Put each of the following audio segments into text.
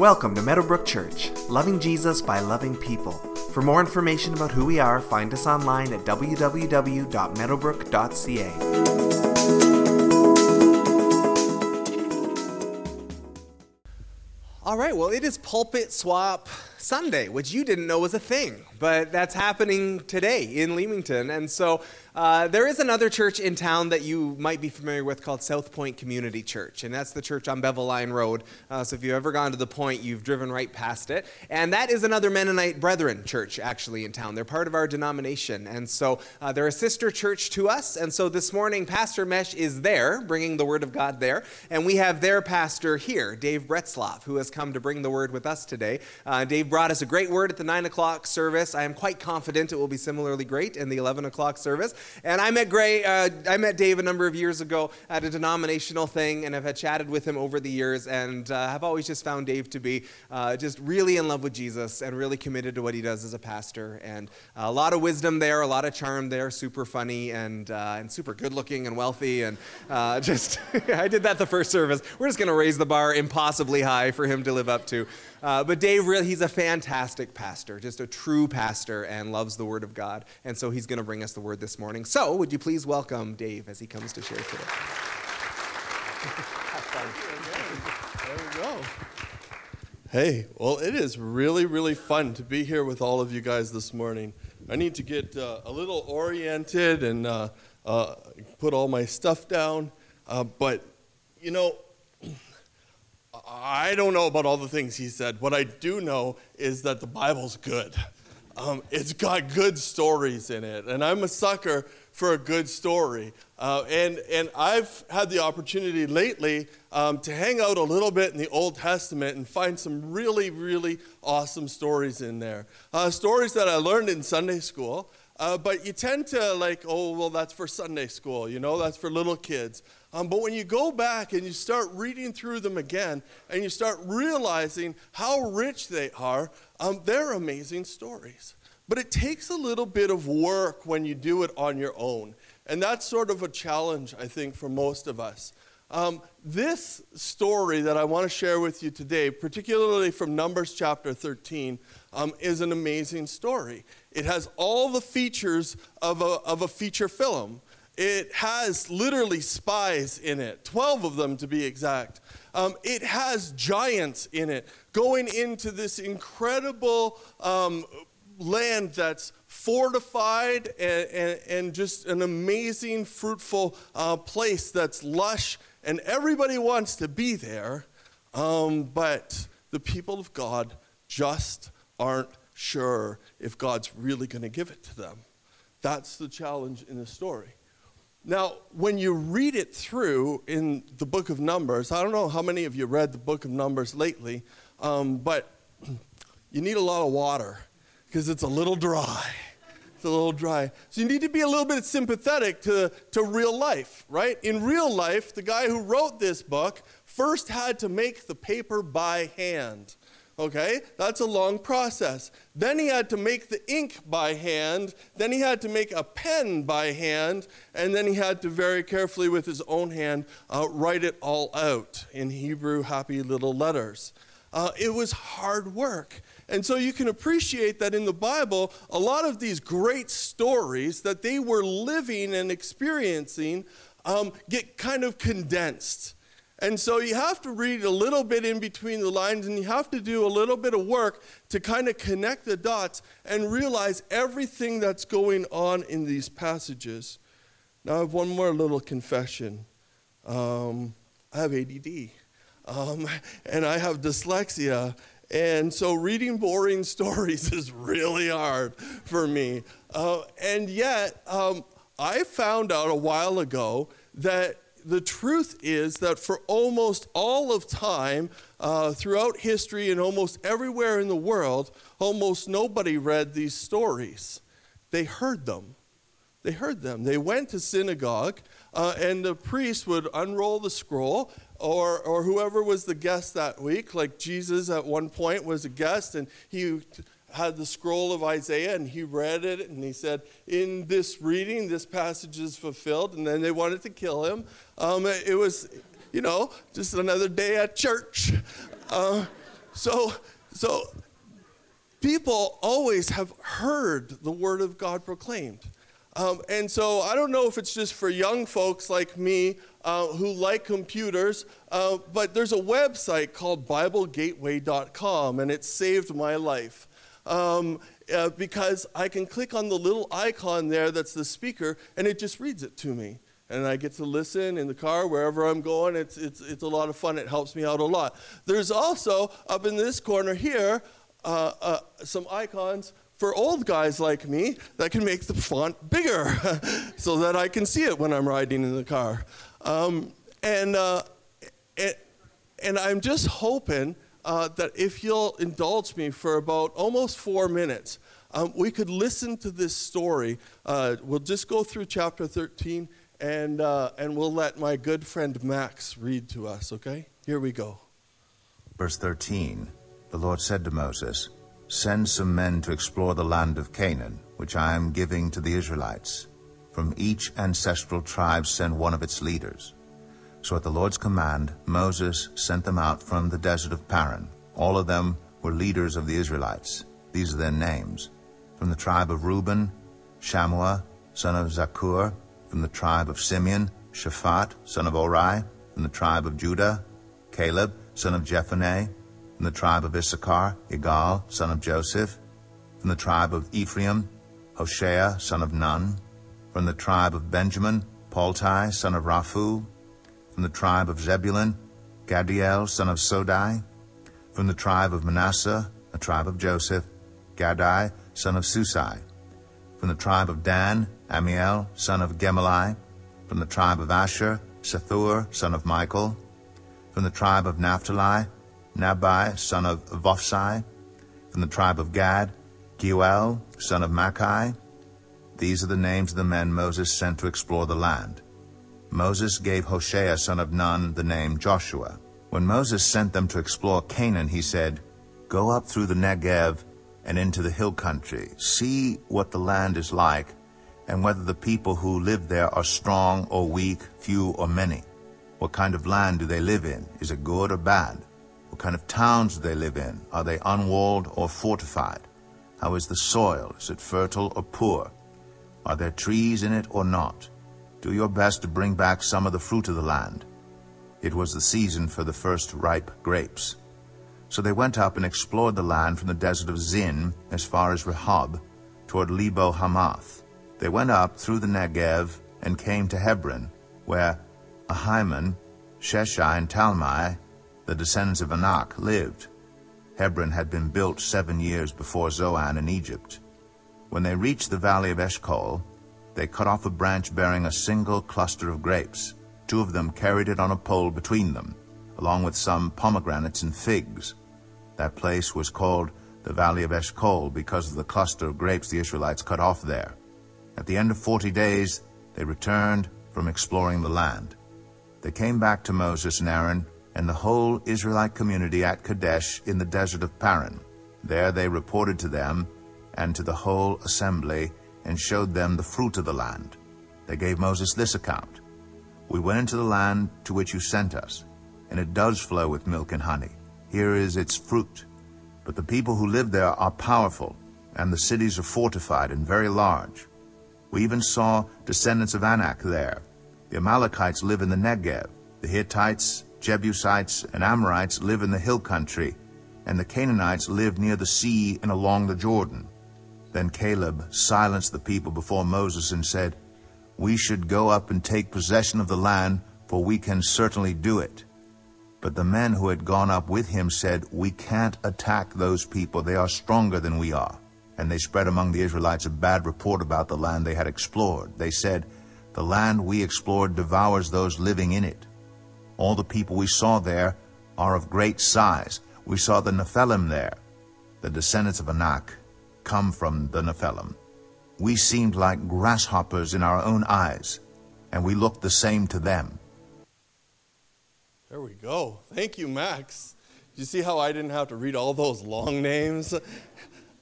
Welcome to Meadowbrook Church, loving Jesus by loving people. For more information about who we are, find us online at www.meadowbrook.ca. All right, well, it is Pulpit Swap Sunday, which you didn't know was a thing, but that's happening today in Leamington. And so uh, there is another church in town that you might be familiar with called South Point Community Church, and that's the church on Bevel Line Road. Uh, so if you've ever gone to the point, you've driven right past it. And that is another Mennonite Brethren church actually in town. They're part of our denomination, and so uh, they're a sister church to us. And so this morning, Pastor Mesh is there, bringing the Word of God there, and we have their pastor here, Dave Bretzloff, who has come to bring the Word with us today. Uh, Dave brought us a great word at the 9 o'clock service. I am quite confident it will be similarly great in the 11 o'clock service. And I met Gray, uh, I met Dave a number of years ago at a denominational thing, and had chatted with him over the years, and uh, have always just found Dave to be uh, just really in love with Jesus and really committed to what he does as a pastor. And a lot of wisdom there, a lot of charm there, super funny and uh, and super good looking and wealthy, and uh, just I did that the first service. We're just gonna raise the bar impossibly high for him to live up to. Uh, but Dave, really, he's a fantastic pastor, just a true pastor, and loves the Word of God. And so he's going to bring us the Word this morning. So, would you please welcome Dave as he comes to share today? There we go. Hey, well, it is really, really fun to be here with all of you guys this morning. I need to get uh, a little oriented and uh, uh, put all my stuff down. Uh, but, you know, I don't know about all the things he said. What I do know is that the Bible's good. Um, it's got good stories in it, and I'm a sucker for a good story. Uh, and, and I've had the opportunity lately um, to hang out a little bit in the Old Testament and find some really, really awesome stories in there. Uh, stories that I learned in Sunday school, uh, but you tend to like, oh, well, that's for Sunday school, you know, that's for little kids. Um, but when you go back and you start reading through them again and you start realizing how rich they are, um, they're amazing stories. But it takes a little bit of work when you do it on your own. And that's sort of a challenge, I think, for most of us. Um, this story that I want to share with you today, particularly from Numbers chapter 13, um, is an amazing story. It has all the features of a, of a feature film. It has literally spies in it, 12 of them to be exact. Um, it has giants in it going into this incredible um, land that's fortified and, and, and, just an amazing, fruitful uh, place that's lush, and everybody wants to be there. Um, but the people of God just aren't sure if God's really going to give it to them. That's the challenge in the story. Now, when you read it through in the book of Numbers, I don't know how many of you read the book of Numbers lately, um, but you need a lot of water because it's a little dry. It's a little dry. So you need to be a little bit sympathetic to, to real life, right? In real life, the guy who wrote this book first had to make the paper by hand. Okay, that's a long process. Then he had to make the ink by hand. Then he had to make a pen by hand. And then he had to very carefully, with his own hand, uh, write it all out in Hebrew happy little letters. Uh, it was hard work. And so you can appreciate that in the Bible, a lot of these great stories that they were living and experiencing um, get kind of condensed. And so you have to read a little bit in between the lines and you have to do a little bit of work to kind of connect the dots and realize everything that's going on in these passages. Now, I have one more little confession. Um, I have ADD, um, and I have dyslexia. And so reading boring stories is really hard for me. Uh, and yet, um, I found out a while ago that the truth is that for almost all of time, uh, throughout history and almost everywhere in the world, almost nobody read these stories. They heard them. They heard them. They went to synagogue, uh, and the priest would unroll the scroll, or, or whoever was the guest that week, like Jesus at one point was a guest, and he had the scroll of Isaiah and he read it and he said, In this reading, this passage is fulfilled. And then they wanted to kill him. Um, it was, you know, just another day at church. Uh, so, so people always have heard the word of God proclaimed. Um, and so I don't know if it's just for young folks like me uh, who like computers, uh, but there's a website called BibleGateway.com, and it saved my life. Um, uh, because I can click on the little icon there that's the speaker, and it just reads it to me. And I get to listen in the car wherever I'm going. It's, it's, it's a lot of fun. It helps me out a lot. There's also, up in this corner here, uh, uh, some icons for old guys like me that can make the font bigger so that I can see it when I'm riding in the car. Um, and, uh, and, and, I'm just hoping uh, that if you'll indulge me for about almost four minutes, um, we could listen to this story. Uh, we'll just go through chapter 13 and, uh, and we'll let my good friend Max read to us, okay? Here we go. Verse 13 The Lord said to Moses, Send some men to explore the land of Canaan, which I am giving to the Israelites. From each ancestral tribe send one of its leaders. So at the Lord's command, Moses sent them out from the desert of Paran. All of them were leaders of the Israelites. These are their names. From the tribe of Reuben, Shammua, son of Zaccur. From the tribe of Simeon, Shaphat, son of Hori. From the tribe of Judah, Caleb, son of Jephunneh. From the tribe of Issachar, Igal, son of Joseph. From the tribe of Ephraim, Hoshea, son of Nun. From the tribe of Benjamin, Palti, son of Raphu. From the tribe of Zebulun, Gadiel son of Sodai. From the tribe of Manasseh, a tribe of Joseph, Gaddi, son of Susai. From the tribe of Dan, Amiel son of Gemalli. From the tribe of Asher, Sethur, son of Michael. From the tribe of Naphtali, Nahbi son of Vophsi, from the tribe of Gad, Geuel, son of Maki. These are the names of the men Moses sent to explore the land. Moses gave Hoshea, son of Nun, the name Joshua. When Moses sent them to explore Canaan, he said, Go up through the Negev and into the hill country. See what the land is like, and whether the people who live there are strong or weak, few or many. What kind of land do they live in? Is it good or bad? What kind of towns do they live in? Are they unwalled or fortified? How is the soil? Is it fertile or poor? Are there trees in it or not? Do your best to bring back some of the fruit of the land. It was the season for the first ripe grapes. So they went up and explored the land from the desert of Zin as far as Rehob, toward Lebo Hamath. They went up through the Negev and came to Hebron, where Ahiman, Sheshai, and Talmai the descendants of Anak, lived. Hebron had been built seven years before Zoan in Egypt. When they reached the valley of Eshcol, they cut off a branch bearing a single cluster of grapes. Two of them carried it on a pole between them, along with some pomegranates and figs. That place was called the Valley of Eshcol because of the cluster of grapes the Israelites cut off there. At the end of forty days, they returned from exploring the land. They came back to Moses and Aaron and the whole Israelite community at Kadesh in the desert of Paran. There they reported to them and to the whole assembly and showed them the fruit of the land. They gave Moses this account. We went into the land to which you sent us, and it does flow with milk and honey. Here is its fruit. But the people who live there are powerful, and the cities are fortified and very large. We even saw descendants of Anak there. The Amalekites live in the Negev, the Hittites Jebusites and Amorites live in the hill country, and the Canaanites live near the sea and along the Jordan. Then Caleb silenced the people before Moses and said, We should go up and take possession of the land, for we can certainly do it. But the men who had gone up with him said, We can't attack those people. They are stronger than we are. And they spread among the Israelites a bad report about the land they had explored. They said, The land we explored devours those living in it. All the people we saw there are of great size. We saw the Nephilim there. The descendants of Anak come from the Nephilim. We seemed like grasshoppers in our own eyes, and we looked the same to them. There we go. Thank you, Max. You see how I didn't have to read all those long names?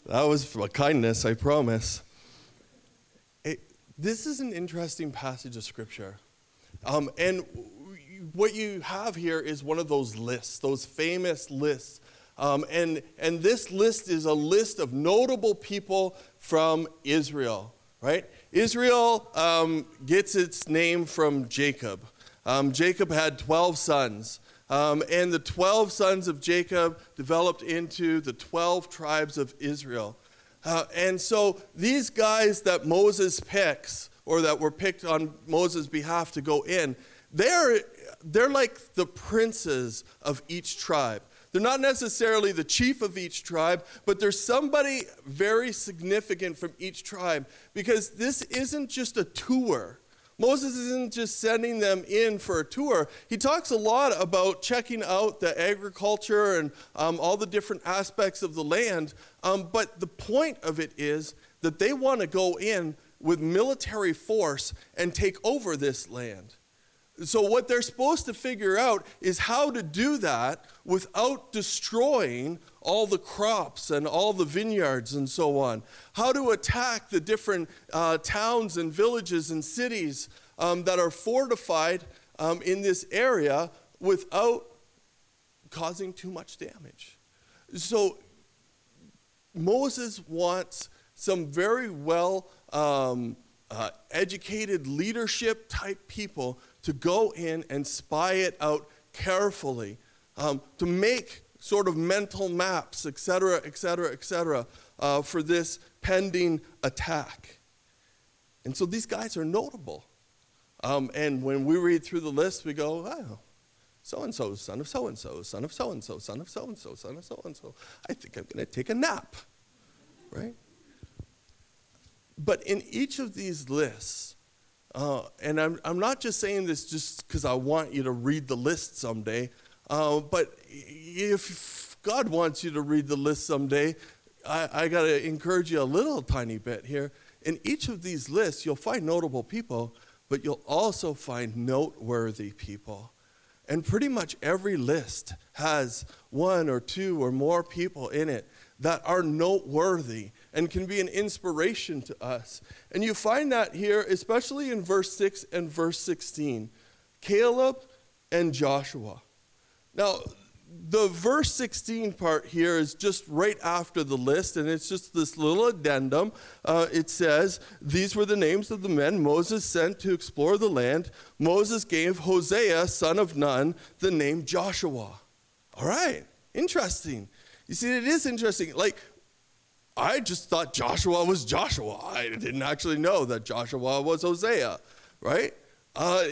That was for kindness, I promise. It, this is an interesting passage of Scripture. Um, and what you have here is one of those lists, those famous lists Um, and, and this list is a list of notable people from Israel, right? Israel um, gets its name from Jacob. Um, Jacob had 12 sons. Um, and the 12 sons of Jacob developed into the 12 tribes of Israel. Uh, and so these guys that Moses picks, or that were picked on Moses' behalf to go in, they're, they're like the princes of each tribe. They're not necessarily the chief of each tribe, but there's somebody very significant from each tribe because this isn't just a tour. Moses isn't just sending them in for a tour. He talks a lot about checking out the agriculture and um, all the different aspects of the land. Um, but the point of it is that they want to go in with military force and take over this land. So, what they're supposed to figure out is how to do that without destroying all the crops and all the vineyards and so on. How to attack the different uh, towns and villages and cities um, that are fortified um, in this area without causing too much damage. So, Moses wants some very well um, uh, educated leadership type people to go in and spy it out carefully, um, to make sort of mental maps, et cetera, et cetera, et cetera, uh, for this pending attack. And so these guys are notable. Um, and when we read through the list, we go, oh, so and so, son of so and so, son of so and so, son of so and so, son of so and so. I think I'm going to take a nap, right? But in each of these lists, uh, and I'm, I'm not just saying this just because I want you to read the list someday, uh, but if God wants you to read the list someday, I, I got to encourage you a little tiny bit here. In each of these lists, you'll find notable people, but you'll also find noteworthy people. And pretty much every list has one or two or more people in it that are noteworthy and can be an inspiration to us. And you find that here, especially in verse 6 and verse 16 Caleb and Joshua. Now, the verse 16 part here is just right after the list, and it's just this little addendum. Uh, it says, These were the names of the men Moses sent to explore the land. Moses gave Hosea, son of Nun, the name Joshua. All right, interesting. You see, it is interesting. Like, I just thought Joshua was Joshua. I didn't actually know that Joshua was Hosea, right? Uh,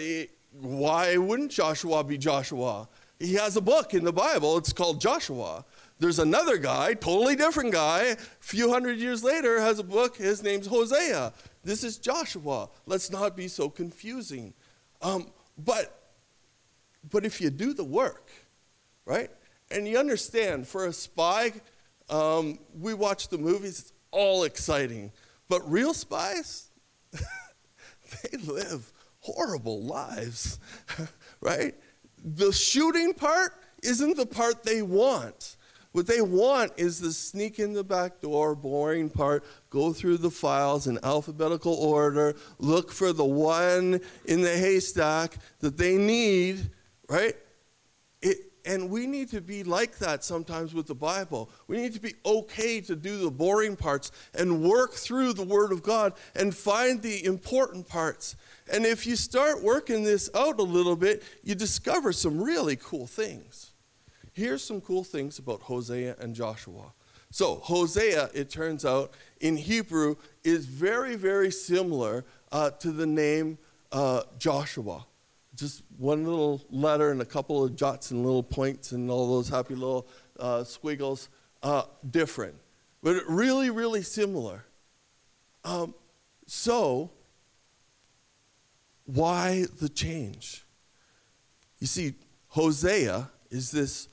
why wouldn't Joshua be Joshua? He has a book in the Bible, it's called Joshua. There's another guy, totally different guy, a few hundred years later, has a book, his name's Hosea. This is Joshua. Let's not be so confusing. Um, but, but if you do the work, right, and you understand, for a spy, um, we watch the movies, it's all exciting. But real spies, they live horrible lives, right? The shooting part isn't the part they want. What they want is the sneak in the back door, boring part, go through the files in alphabetical order, look for the one in the haystack that they need, right? And we need to be like that sometimes with the Bible. We need to be okay to do the boring parts and work through the Word of God and find the important parts. And if you start working this out a little bit, you discover some really cool things. Here's some cool things about Hosea and Joshua. So, Hosea, it turns out, in Hebrew, is very, very similar uh, to the name uh, Joshua just one little letter and a couple of jots and little points and all those happy little uh, squiggles, uh, different, but really, really similar. Um, so, why the change? You see, Hosea is this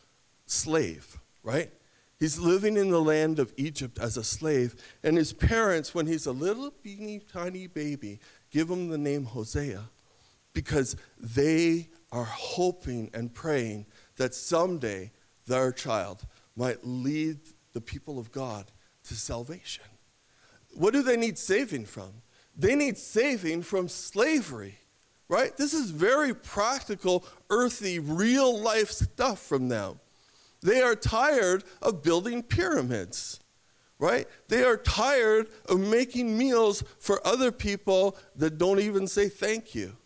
slave, right? He's living in the land of Egypt as a slave, and his parents, when he's a little beanie tiny baby, give him the name Hosea because they are hoping and praying that someday their child might lead the people of God to salvation. What do they need saving from? They need saving from slavery, right? This is very practical, earthy, real life stuff from them. They are tired of building pyramids, right? They are tired of making meals for other people that don't even say thank you.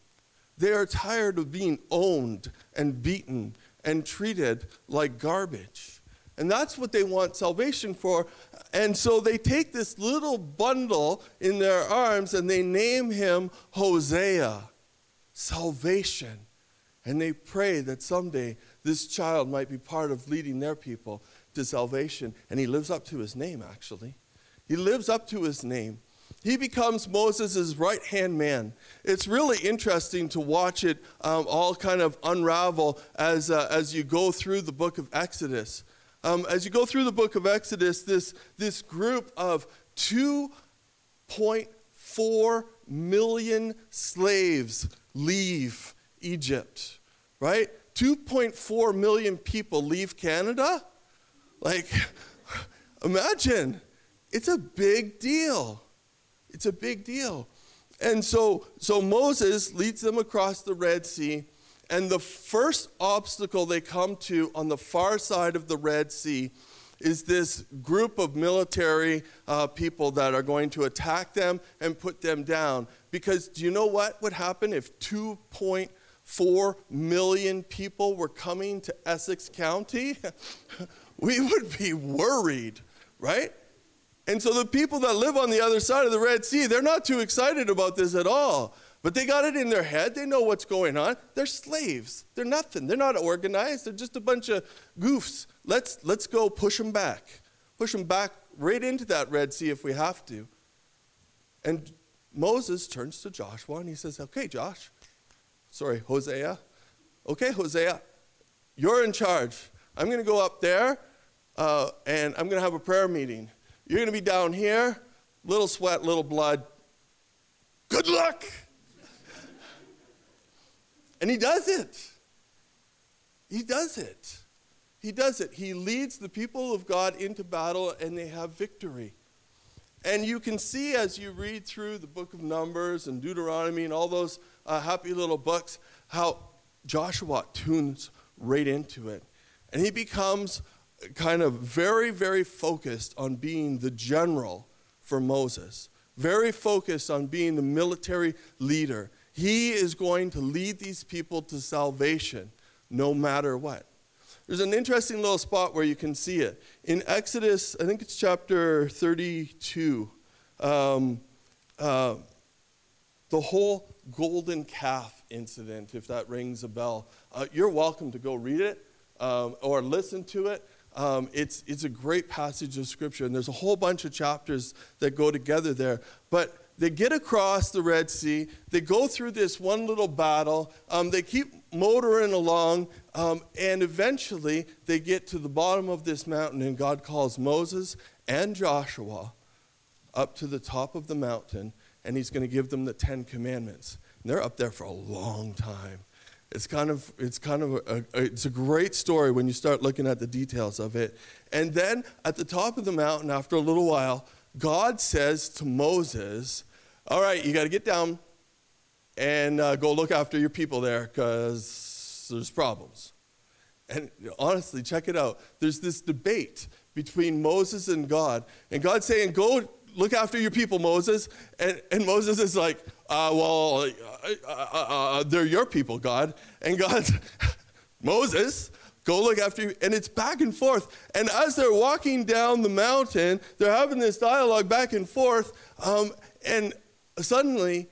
They are tired of being owned and beaten and treated like garbage. And that's what they want salvation for. And so they take this little bundle in their arms and they name him Hosea, salvation. And they pray that someday this child might be part of leading their people to salvation. And he lives up to his name, actually. He lives up to his name. He becomes Moses' right hand man. It's really interesting to watch it um, all kind of unravel as, uh, as you go through the book of Exodus. Um, as you go through the book of Exodus, this, this group of 2.4 million slaves leave Egypt, right? 2.4 million people leave Canada? Like, imagine, it's a big deal. It's a big deal. And so, so Moses leads them across the Red Sea, and the first obstacle they come to on the far side of the Red Sea is this group of military uh, people that are going to attack them and put them down. Because do you know what would happen if 2.4 million people were coming to Essex County? we would be worried, right? And so the people that live on the other side of the Red Sea, they're not too excited about this at all. But they got it in their head. They know what's going on. They're slaves. They're nothing. They're not organized. They're just a bunch of goofs. Let's, let's go push them back. Push them back right into that Red Sea if we have to. And Moses turns to Joshua and he says, Okay, Josh. Sorry, Hosea. Okay, Hosea, you're in charge. I'm going to go up there uh, and I'm going to have a prayer meeting. You're going to be down here, little sweat, little blood. Good luck. and he does it. He does it. He does it. He leads the people of God into battle and they have victory. And you can see as you read through the book of Numbers and Deuteronomy and all those uh, happy little books how Joshua tunes right into it. And he becomes kind of very, very focused on being the general for Moses, very focused on being the military leader. He is going to lead these people to salvation no matter what. There's an interesting little spot where you can see it. In Exodus, I think it's chapter 32, um, uh, the whole golden calf incident, if that rings a bell, uh, you're welcome to go read it um, or listen to it. Um, it's, it's a great passage of scripture, and there's a whole bunch of chapters that go together there. But they get across the Red Sea, they go through this one little battle, um, they keep motoring along, um, and eventually they get to the bottom of this mountain, and God calls Moses and Joshua up to the top of the mountain, and He's going to give them the Ten Commandments. And they're up there for a long time. It's kind of, it's kind of a, a, it's a great story when you start looking at the details of it. And then at the top of the mountain, after a little while, God says to Moses, All right, you got to get down and uh, go look after your people there because there's problems. And honestly, check it out. There's this debate between Moses and God. And God's saying, Go look after your people, Moses. And, and Moses is like, uh, well, uh, uh, uh, they're your people, God. And God's, Moses, go look after you. And it's back and forth. And as they're walking down the mountain, they're having this dialogue back and forth. Um, and suddenly,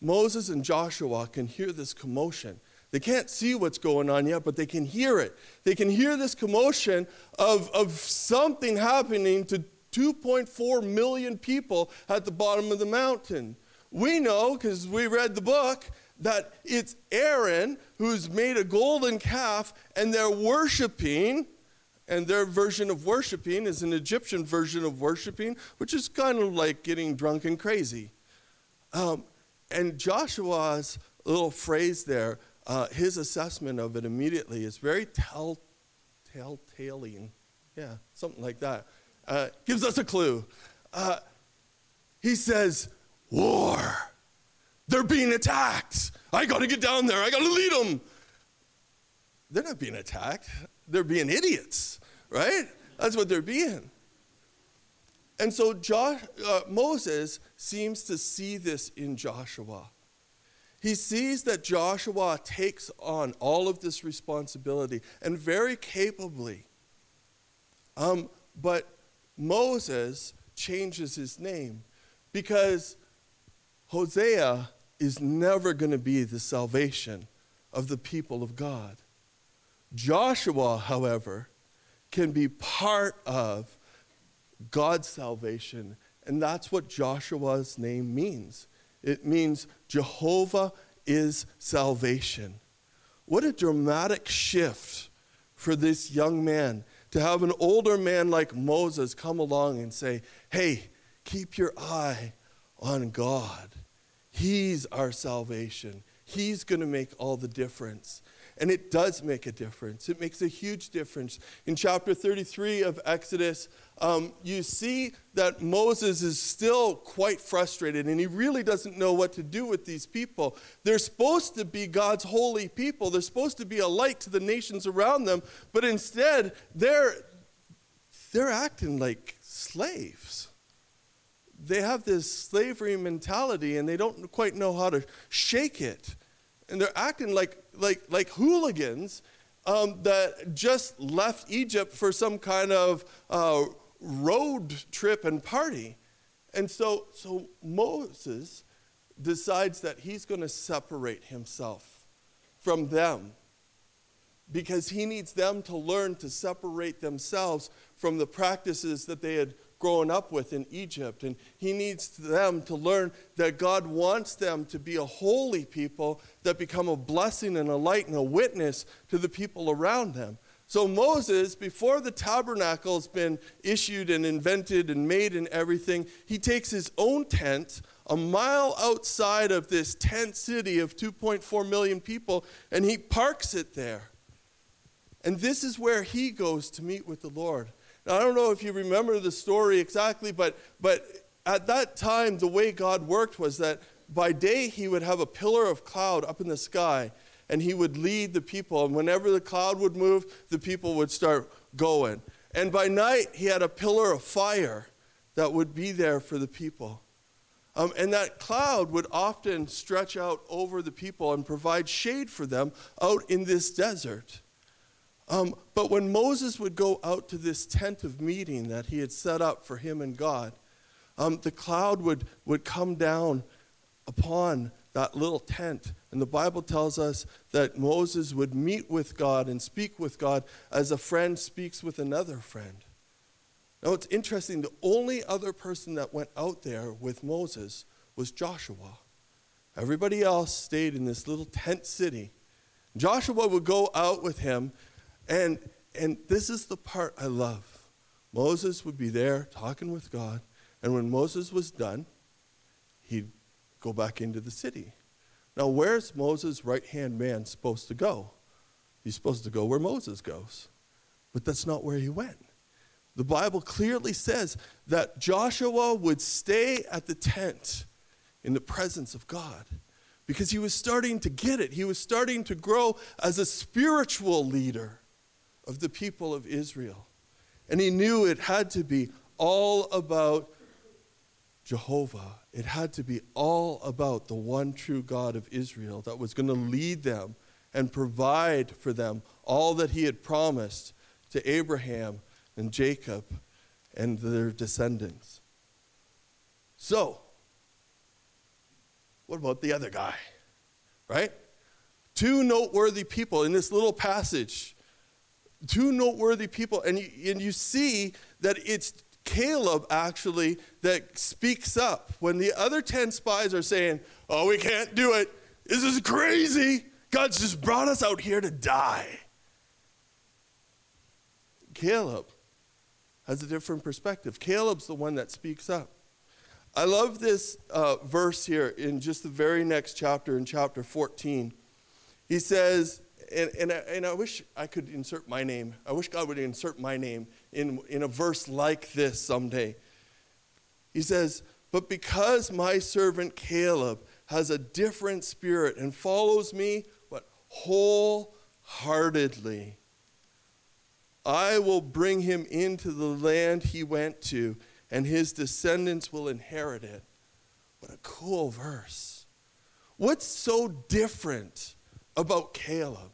Moses and Joshua can hear this commotion. They can't see what's going on yet, but they can hear it. They can hear this commotion of, of something happening to 2.4 million people at the bottom of the mountain. We know, because we read the book, that it's Aaron who's made a golden calf and they're worshiping. And their version of worshiping is an Egyptian version of worshiping, which is kind of like getting drunk and crazy. Um, and Joshua's little phrase there, uh, his assessment of it immediately is very tell, telltaling. Yeah, something like that. Uh, gives us a clue. Uh, he says, War. They're being attacked. I got to get down there. I got to lead them. They're not being attacked, they're being idiots. right? That's what they're being. And so Josh, uh, Moses seems to see this in Joshua. He sees that Joshua takes on all of this responsibility and very capably. Um, but Moses changes his name because Hosea is never going to be the salvation of the people of God. Joshua, however, can be part of God's salvation, and that's what Joshua's name means. It means Jehovah is salvation. What a dramatic shift for this young man to have an older man like Moses come along and say, Hey, keep your eye on God. He's our salvation. He's going to make all the difference. And it does make a difference. It makes a huge difference. In chapter 33 of Exodus, um, you see that Moses is still quite frustrated and he really doesn't know what to do with these people. They're supposed to be God's holy people, they're supposed to be a light to the nations around them, but instead, they're, they're acting like slaves. They have this slavery mentality and they don't quite know how to shake it. And they're acting like like, like hooligans um, that just left Egypt for some kind of uh, road trip and party. And so, so Moses decides that he's going to separate himself from them because he needs them to learn to separate themselves from the practices that they had grown up with in Egypt. And he needs them to learn that God wants them to be a holy people that become a blessing and a light and a witness to the people around them. So, Moses, before the tabernacle's been issued and invented and made and everything, he takes his own tent a mile outside of this tent city of 2.4 million people and he parks it there. And this is where he goes to meet with the Lord. I don't know if you remember the story exactly, but, but at that time, the way God worked was that by day he would have a pillar of cloud up in the sky and he would lead the people. And whenever the cloud would move, the people would start going. And by night, he had a pillar of fire that would be there for the people. Um, and that cloud would often stretch out over the people and provide shade for them out in this desert. Um, but when Moses would go out to this tent of meeting that he had set up for him and God, um, the cloud would, would come down upon that little tent. And the Bible tells us that Moses would meet with God and speak with God as a friend speaks with another friend. Now it's interesting, the only other person that went out there with Moses was Joshua. Everybody else stayed in this little tent city. Joshua would go out with him and, and this is the part I love. Moses would be there talking with God, and when Moses was done, he'd go back into the city. Now, where's Moses' right hand man supposed to go? He's supposed to go where Moses goes. But that's not where he went. The Bible clearly says that Joshua would stay at the tent in the presence of God because he was starting to get it. He was starting to grow as a spiritual leader of the people of Israel. And he knew it had to be all about Jehovah. It had to be all about the one true God of Israel that was going to lead them and provide for them all that he had promised to Abraham and Jacob and their descendants. So, what about the other guy? Right? Two noteworthy people in this little passage two noteworthy people. And you, and you see that it's Caleb actually that speaks up when the other 10 spies are saying, Oh, we can't do it. This is crazy. God's just brought us out here to die. Caleb has a different perspective. Caleb's the one that speaks up. I love this uh, verse here in just the very next chapter, in chapter 14. He says, and, and, I, and I wish I could insert my name. I wish God would insert my name in, in a verse like this someday. He says, But because my servant Caleb has a different spirit and follows me, what? Wholeheartedly. I will bring him into the land he went to, and his descendants will inherit it. What a cool verse. What's so different about Caleb?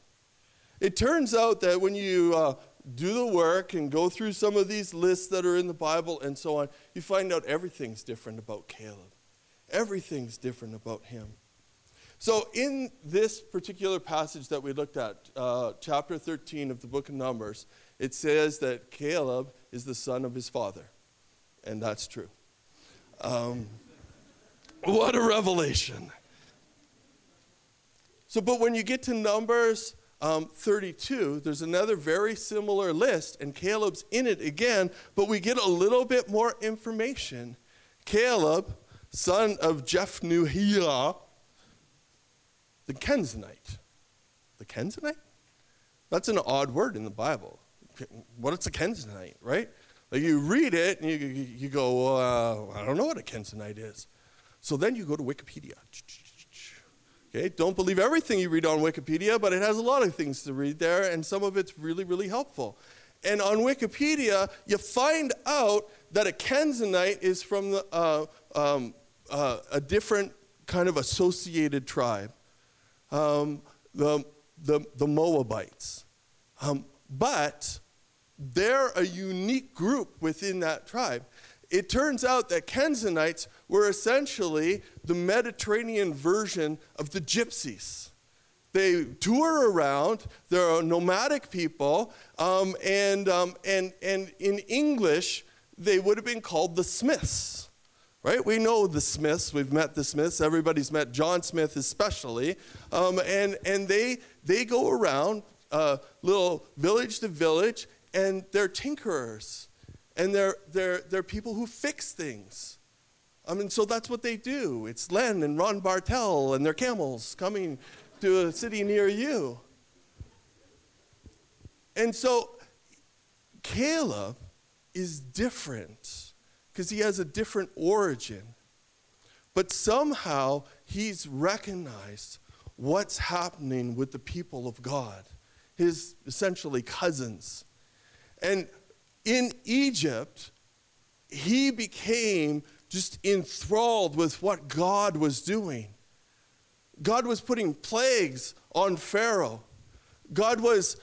It turns out that when you uh, do the work and go through some of these lists that are in the Bible and so on, you find out everything's different about Caleb. Everything's different about him. So, in this particular passage that we looked at, uh, chapter 13 of the book of Numbers, it says that Caleb is the son of his father. And that's true. Um, what a revelation. So, but when you get to Numbers um, 32, there's another very similar list, and Caleb's in it again, but we get a little bit more information. Caleb, son of Jephnuhiah, the Kenzanite. The Kenzanite? That's an odd word in the Bible. What's a Kenzanite, right? Like you read it and you, you go, uh, I don't know what a Kenzanite is. So then you go to Wikipedia. Okay, don't believe everything you read on Wikipedia, but it has a lot of things to read there, and some of it's really, really helpful. And on Wikipedia, you find out that a Kenzanite is from the, uh, um, uh, a different kind of associated tribe, um, the, the, the Moabites. Um, but they're a unique group within that tribe. It turns out that Kenzanites were essentially the Mediterranean version of the gypsies. They tour around, they're nomadic people, um, and, um, and, and in English, they would have been called the Smiths. Right? We know the Smiths. We've met the Smiths. Everybody's met John Smith, especially. Um, and and they, they go around uh, little village to village, and they're tinkerers and they're, they're, they're people who fix things. I mean, so that's what they do. It's Len and Ron Bartel and their camels coming to a city near you. And so Caleb is different because he has a different origin. But somehow he's recognized what's happening with the people of God, his essentially cousins. And in Egypt, he became just enthralled with what God was doing. God was putting plagues on Pharaoh. God was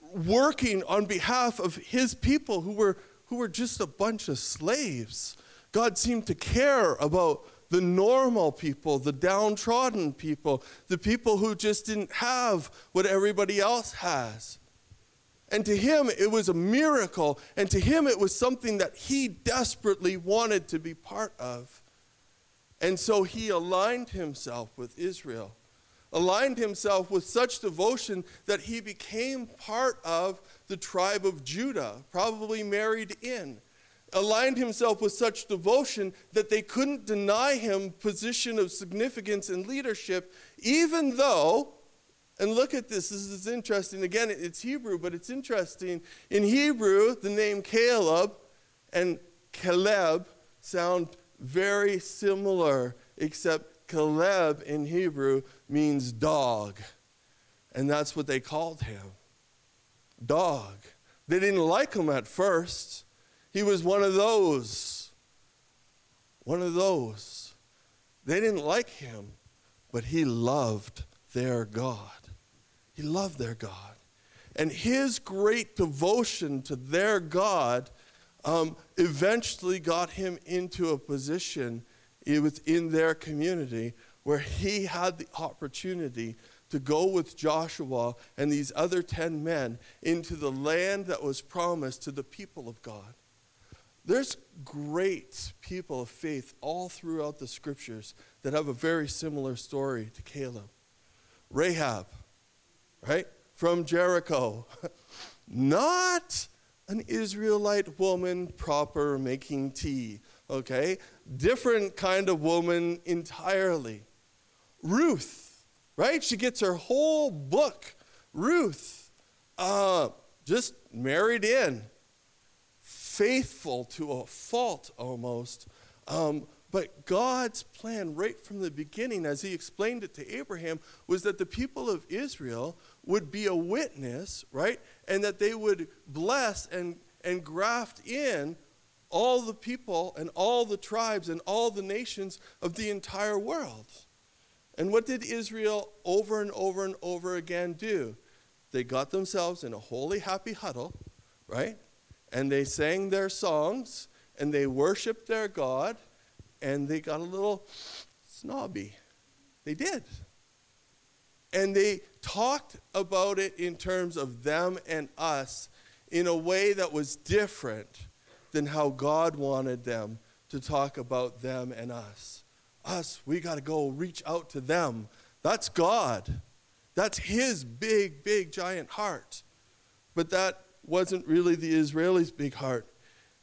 working on behalf of his people who were, who were just a bunch of slaves. God seemed to care about the normal people, the downtrodden people, the people who just didn't have what everybody else has. And to him, it was a miracle. And to him, it was something that he desperately wanted to be part of. And so he aligned himself with Israel, aligned himself with such devotion that he became part of the tribe of Judah, probably married in. Aligned himself with such devotion that they couldn't deny him position of significance and leadership, even though and look at this. This is interesting. Again, it's Hebrew, but it's interesting. In Hebrew, the name Caleb and Caleb sound very similar, except Caleb in Hebrew means dog. And that's what they called him dog. They didn't like him at first. He was one of those. One of those. They didn't like him, but he loved their God. He loved their God. And his great devotion to their God um, eventually got him into a position within their community where he had the opportunity to go with Joshua and these other 10 men into the land that was promised to the people of God. There's great people of faith all throughout the scriptures that have a very similar story to Caleb. Rahab, right? From Jericho. Not an Israelite woman proper making tea, okay? Different kind of woman entirely. Ruth, right? She gets her whole book. Ruth, uh, just married in, faithful to a fault almost. Um, but God's plan, right from the beginning, as He explained it to Abraham, was that the people of Israel would be a witness, right? and that they would bless and, and graft in all the people and all the tribes and all the nations of the entire world. And what did Israel over and over and over again do? They got themselves in a holy, happy huddle, right? And they sang their songs and they worshiped their God and they got a little snobby. They did. And they talked about it in terms of them and us in a way that was different than how God wanted them to talk about them and us. Us, we got to go reach out to them. That's God. That's His big, big, giant heart. But that wasn't really the Israelis' big heart.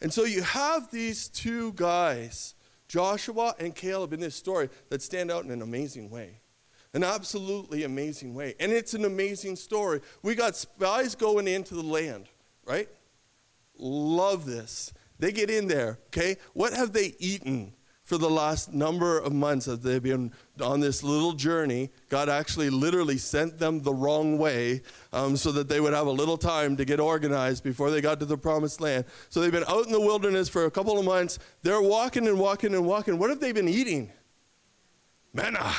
And so you have these two guys, Joshua and Caleb, in this story that stand out in an amazing way. An absolutely amazing way. And it's an amazing story. We got spies going into the land, right? Love this. They get in there, okay? What have they eaten for the last number of months as they've been on this little journey? God actually literally sent them the wrong way um, so that they would have a little time to get organized before they got to the promised land. So they've been out in the wilderness for a couple of months. They're walking and walking and walking. What have they been eating? Manna.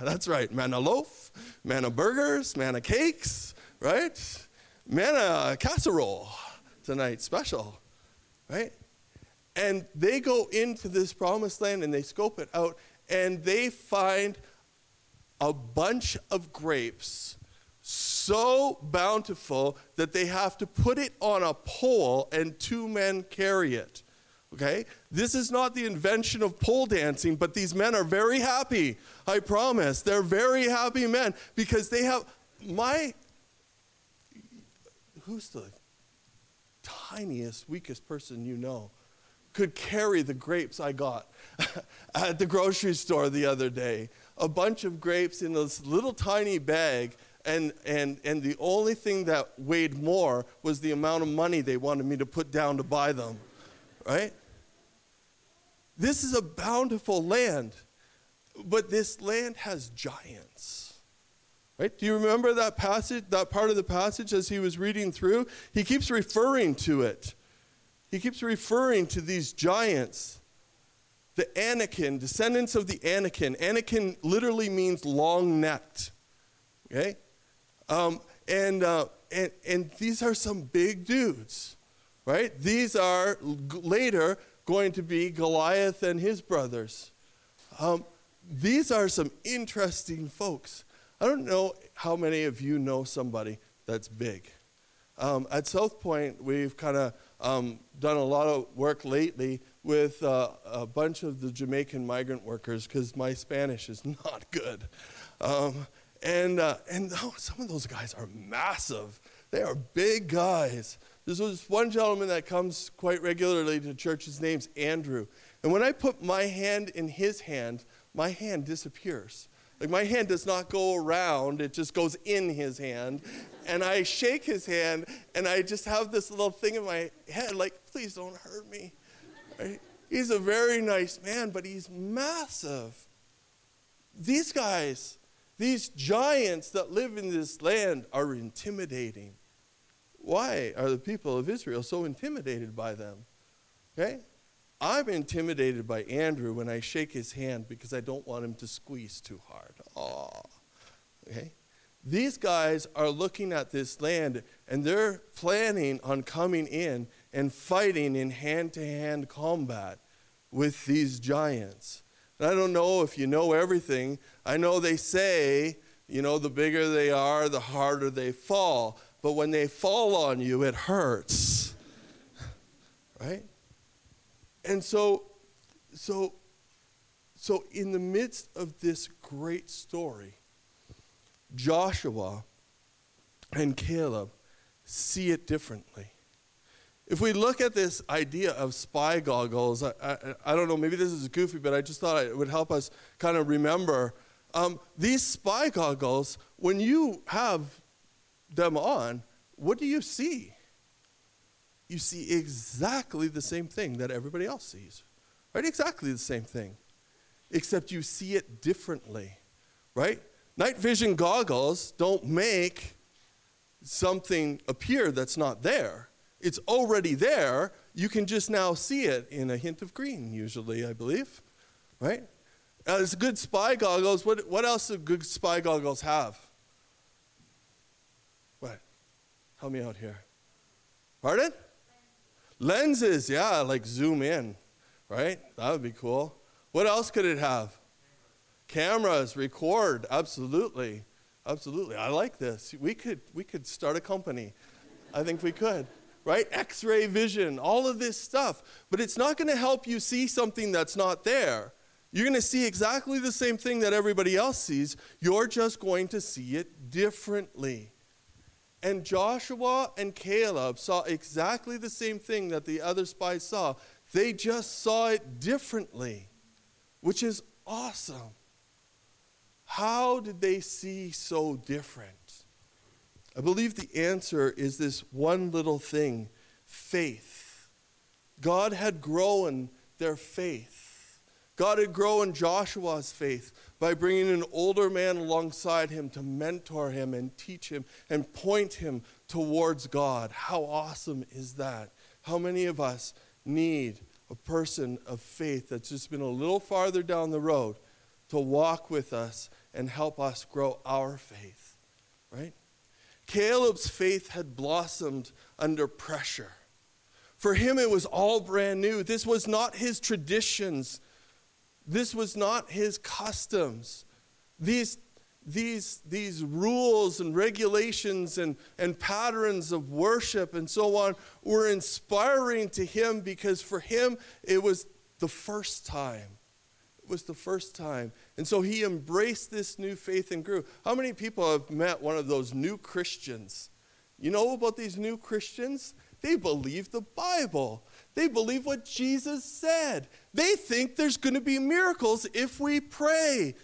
That's right. Manna loaf, manna burgers, manna cakes, right? Manna casserole tonight, special right? And they go into this promised land and they scope it out and they find a bunch of grapes so bountiful that they have to put it on a pole and two men carry it. Okay? This is not the invention of pole dancing, but these men are very happy. I promise. They're very happy men because they have my who's the tiniest, weakest person you know could carry the grapes I got at the grocery store the other day. A bunch of grapes in this little tiny bag, and, and, and the only thing that weighed more was the amount of money they wanted me to put down to buy them, right? This is a bountiful land, but this land has giants. Right? Do you remember that passage, that part of the passage as he was reading through? He keeps referring to it. He keeps referring to these giants. The Anakim, descendants of the Anakim. Anakim literally means long necked. Okay? Um, and, uh, and, and these are some big dudes, right? These are later going to be Goliath and his brothers. Um, these are some interesting folks. I don't know how many of you know somebody that's big. Um, at South Point, we've kind of um, done a lot of work lately with uh, a bunch of the Jamaican migrant workers because my Spanish is not good. Um, and uh, and oh, some of those guys are massive. They are big guys. There's this one gentleman that comes quite regularly to church. His name's Andrew. And when I put my hand in his hand, my hand disappears. Like my hand does not go around, it just goes in his hand. And I shake his hand and I just have this little thing in my head like, please don't hurt me. Right? He's a very nice man, but he's massive. These guys, these giants that live in this land are intimidating. Why are the people of Israel so intimidated by them? Okay? I'm intimidated by Andrew when I shake his hand because I don't want him to squeeze too hard. Oh, okay. These guys are looking at this land and they're planning on coming in and fighting in hand to hand combat with these giants. And I don't know if you know everything. I know they say, you know, the bigger they are, the harder they fall. But when they fall on you, it hurts. right? And so, so, so in the midst of this great story, Joshua and Caleb see it differently. If we look at this idea of spy goggles, I, I, I, don't know, maybe this is goofy, but I just thought it would help us kind of remember. Um, these spy goggles, when you have them on, what do you see? You see exactly the same thing that everybody else sees. Right? Exactly the same thing. Except you see it differently. Right? Night vision goggles don't make something appear that's not there. It's already there. You can just now see it in a hint of green, usually, I believe. Right? Uh, As good spy goggles, what, what else do good spy goggles have? What? Help me out here. Pardon? Lenses, yeah, like zoom in, right? That would be cool. What else could it have? Cameras, record, absolutely. Absolutely. I like this. We could we could start a company. I think we could. Right? X-ray vision, all of this stuff. But it's not going to help you see something that's not there. You're going to see exactly the same thing that everybody else sees. You're just going to see it differently. And Joshua and Caleb saw exactly the same thing that the other spies saw. They just saw it differently, which is awesome. How did they see so different? I believe the answer is this one little thing faith. God had grown their faith. God had grown Joshua's faith by bringing an older man alongside him to mentor him and teach him and point him towards God. How awesome is that? How many of us need a person of faith that's just been a little farther down the road to walk with us and help us grow our faith, right? Caleb's faith had blossomed under pressure. For him, it was all brand new. This was not his traditions, this was not his customs. These, these, these rules and regulations and, and patterns of worship and so on were inspiring to him because for him, it was the first time It was the first time. And so he embraced this new faith and grew. How many people have met one of those new Christians? You know about these new Christians? They believe the Bible. They believe what Jesus said. They think there's going to be miracles if we pray.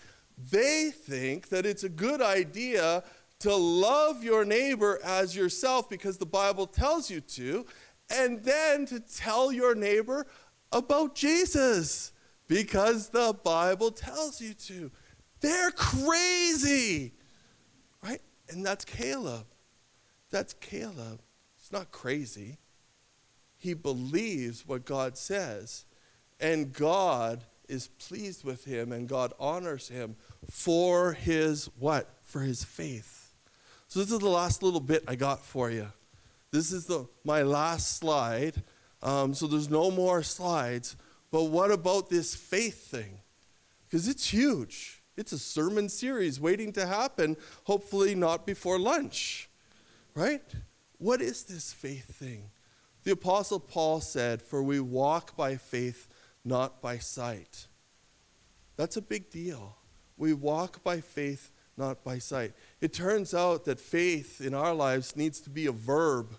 They think that it's a good idea to love your neighbor as yourself because the Bible tells you to, and then to tell your neighbor about Jesus because the Bible tells you to. They're crazy, right? And that's Caleb. That's Caleb. It's not crazy. He believes what God says, and God is pleased with him, and God honors him for his what? For his faith. So this is the last little bit I got for you. This is the my last slide. Um, so there's no more slides. But what about this faith thing? Because it's huge. It's a sermon series waiting to happen, hopefully not before lunch. Right? What is this faith thing? The Apostle Paul said, For we walk by faith, not by sight. That's a big deal. We walk by faith, not by sight. It turns out that faith in our lives needs to be a verb,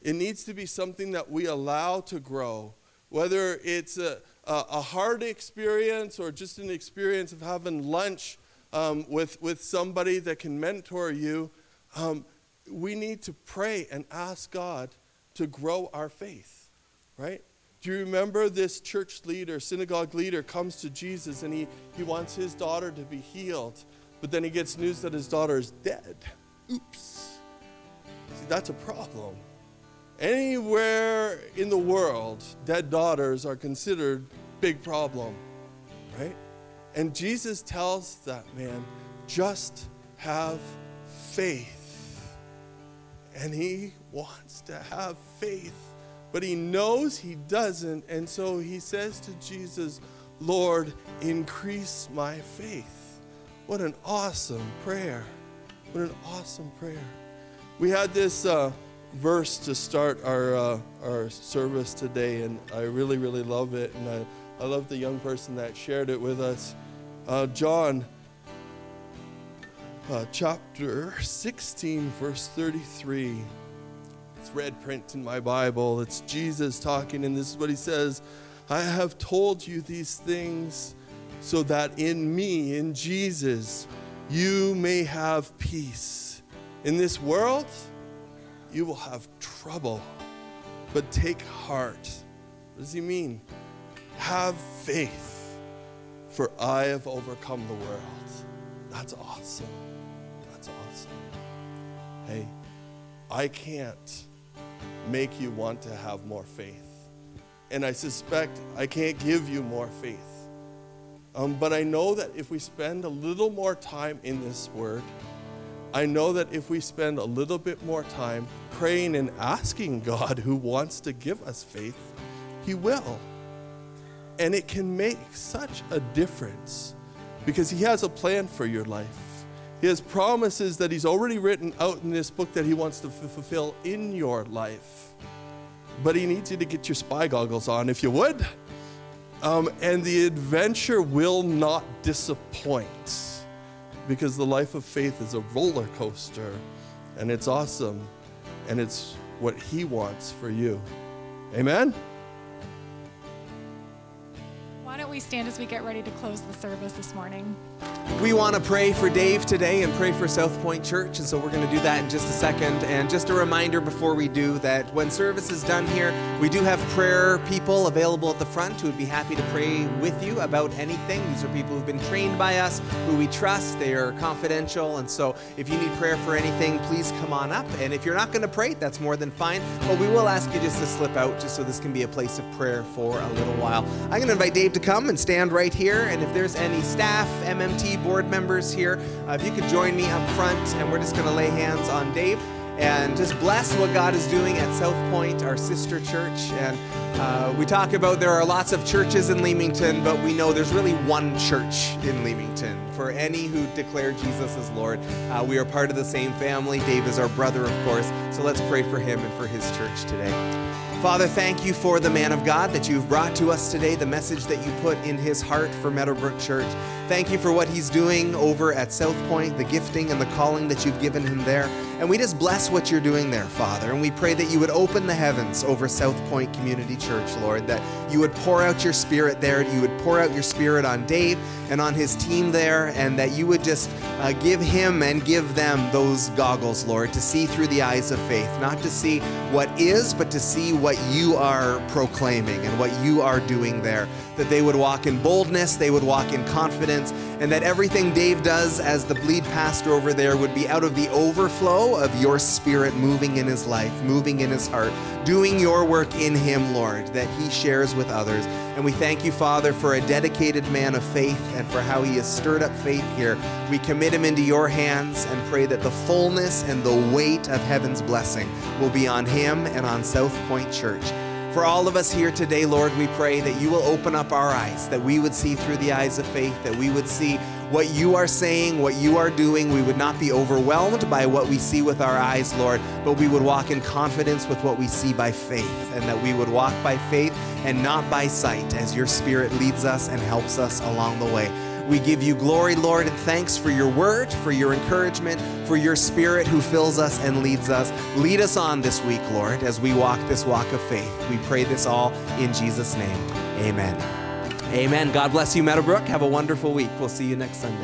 it needs to be something that we allow to grow whether it's a, a, a hard experience or just an experience of having lunch um, with, with somebody that can mentor you, um, we need to pray and ask God to grow our faith, right? Do you remember this church leader, synagogue leader, comes to Jesus and he, he wants his daughter to be healed, but then he gets news that his daughter is dead. Oops. See, that's a problem. Anywhere in the world, dead daughters are considered big problem, right? And Jesus tells that man, just have faith. And he wants to have faith, but he knows he doesn't. And so he says to Jesus, Lord, increase my faith. What an awesome prayer. What an awesome prayer. We had this. Uh, verse to start our, uh, our service today, and I really, really love it. And I, I love the young person that shared it with us. Uh, John uh, chapter 16, verse 33. It's red print in my Bible. It's Jesus talking, and this is what he says I have told you these things so that in me, in Jesus, you may have peace. In this world, you will have trouble. But take heart. What does he mean? Have faith, for I have overcome the world. That's awesome. Hey, I can't make you want to have more faith. And I suspect I can't give you more faith. Um, but I know that if we spend a little more time in this word, I know that if we spend a little bit more time praying and asking God who wants to give us faith, He will. And it can make such a difference because He has a plan for your life. He has promises that He's already written out in this book that He wants to f- fulfill in your life. But He needs you to get your spy goggles on, if you would. Um, and the adventure will not disappoint because the life of faith is a roller coaster and it's awesome and it's what He wants for you. Amen? Why don't we stand as we get ready to close the service this morning? We want to pray for Dave today and pray for South Point Church, and so we're going to do that in just a second. And just a reminder before we do that when service is done here, we do have prayer people available at the front who would be happy to pray with you about anything. These are people who've been trained by us, who we trust. They are confidential, and so if you need prayer for anything, please come on up. And if you're not going to pray, that's more than fine. But we will ask you just to slip out, just so this can be a place of prayer for a little while. I'm going to invite Dave to come and stand right here. And if there's any staff, Board members here, uh, if you could join me up front, and we're just going to lay hands on Dave and just bless what God is doing at South Point, our sister church. And uh, we talk about there are lots of churches in Leamington, but we know there's really one church in Leamington. For any who declare Jesus as Lord, uh, we are part of the same family. Dave is our brother, of course. So let's pray for him and for his church today. Father, thank you for the man of God that you've brought to us today, the message that you put in his heart for Meadowbrook Church. Thank you for what he's doing over at South Point, the gifting and the calling that you've given him there. And we just bless what you're doing there, Father. And we pray that you would open the heavens over South Point Community Church, Lord, that you would pour out your spirit there, you would pour out your spirit on Dave and on his team there, and that you would just uh, give him and give them those goggles, Lord, to see through the eyes of faith, not to see what is, but to see what you are proclaiming and what you are doing there. That they would walk in boldness, they would walk in confidence, and that everything Dave does as the bleed pastor over there would be out of the overflow of your spirit moving in his life, moving in his heart, doing your work in him, Lord, that he shares with others. And we thank you, Father, for a dedicated man of faith and for how he has stirred up faith here. We commit him into your hands and pray that the fullness and the weight of heaven's blessing will be on him and on South Point Church. For all of us here today, Lord, we pray that you will open up our eyes, that we would see through the eyes of faith, that we would see what you are saying, what you are doing. We would not be overwhelmed by what we see with our eyes, Lord, but we would walk in confidence with what we see by faith, and that we would walk by faith and not by sight as your Spirit leads us and helps us along the way. We give you glory, Lord, and thanks for your word, for your encouragement, for your spirit who fills us and leads us. Lead us on this week, Lord, as we walk this walk of faith. We pray this all in Jesus' name. Amen. Amen. God bless you, Meadowbrook. Have a wonderful week. We'll see you next Sunday.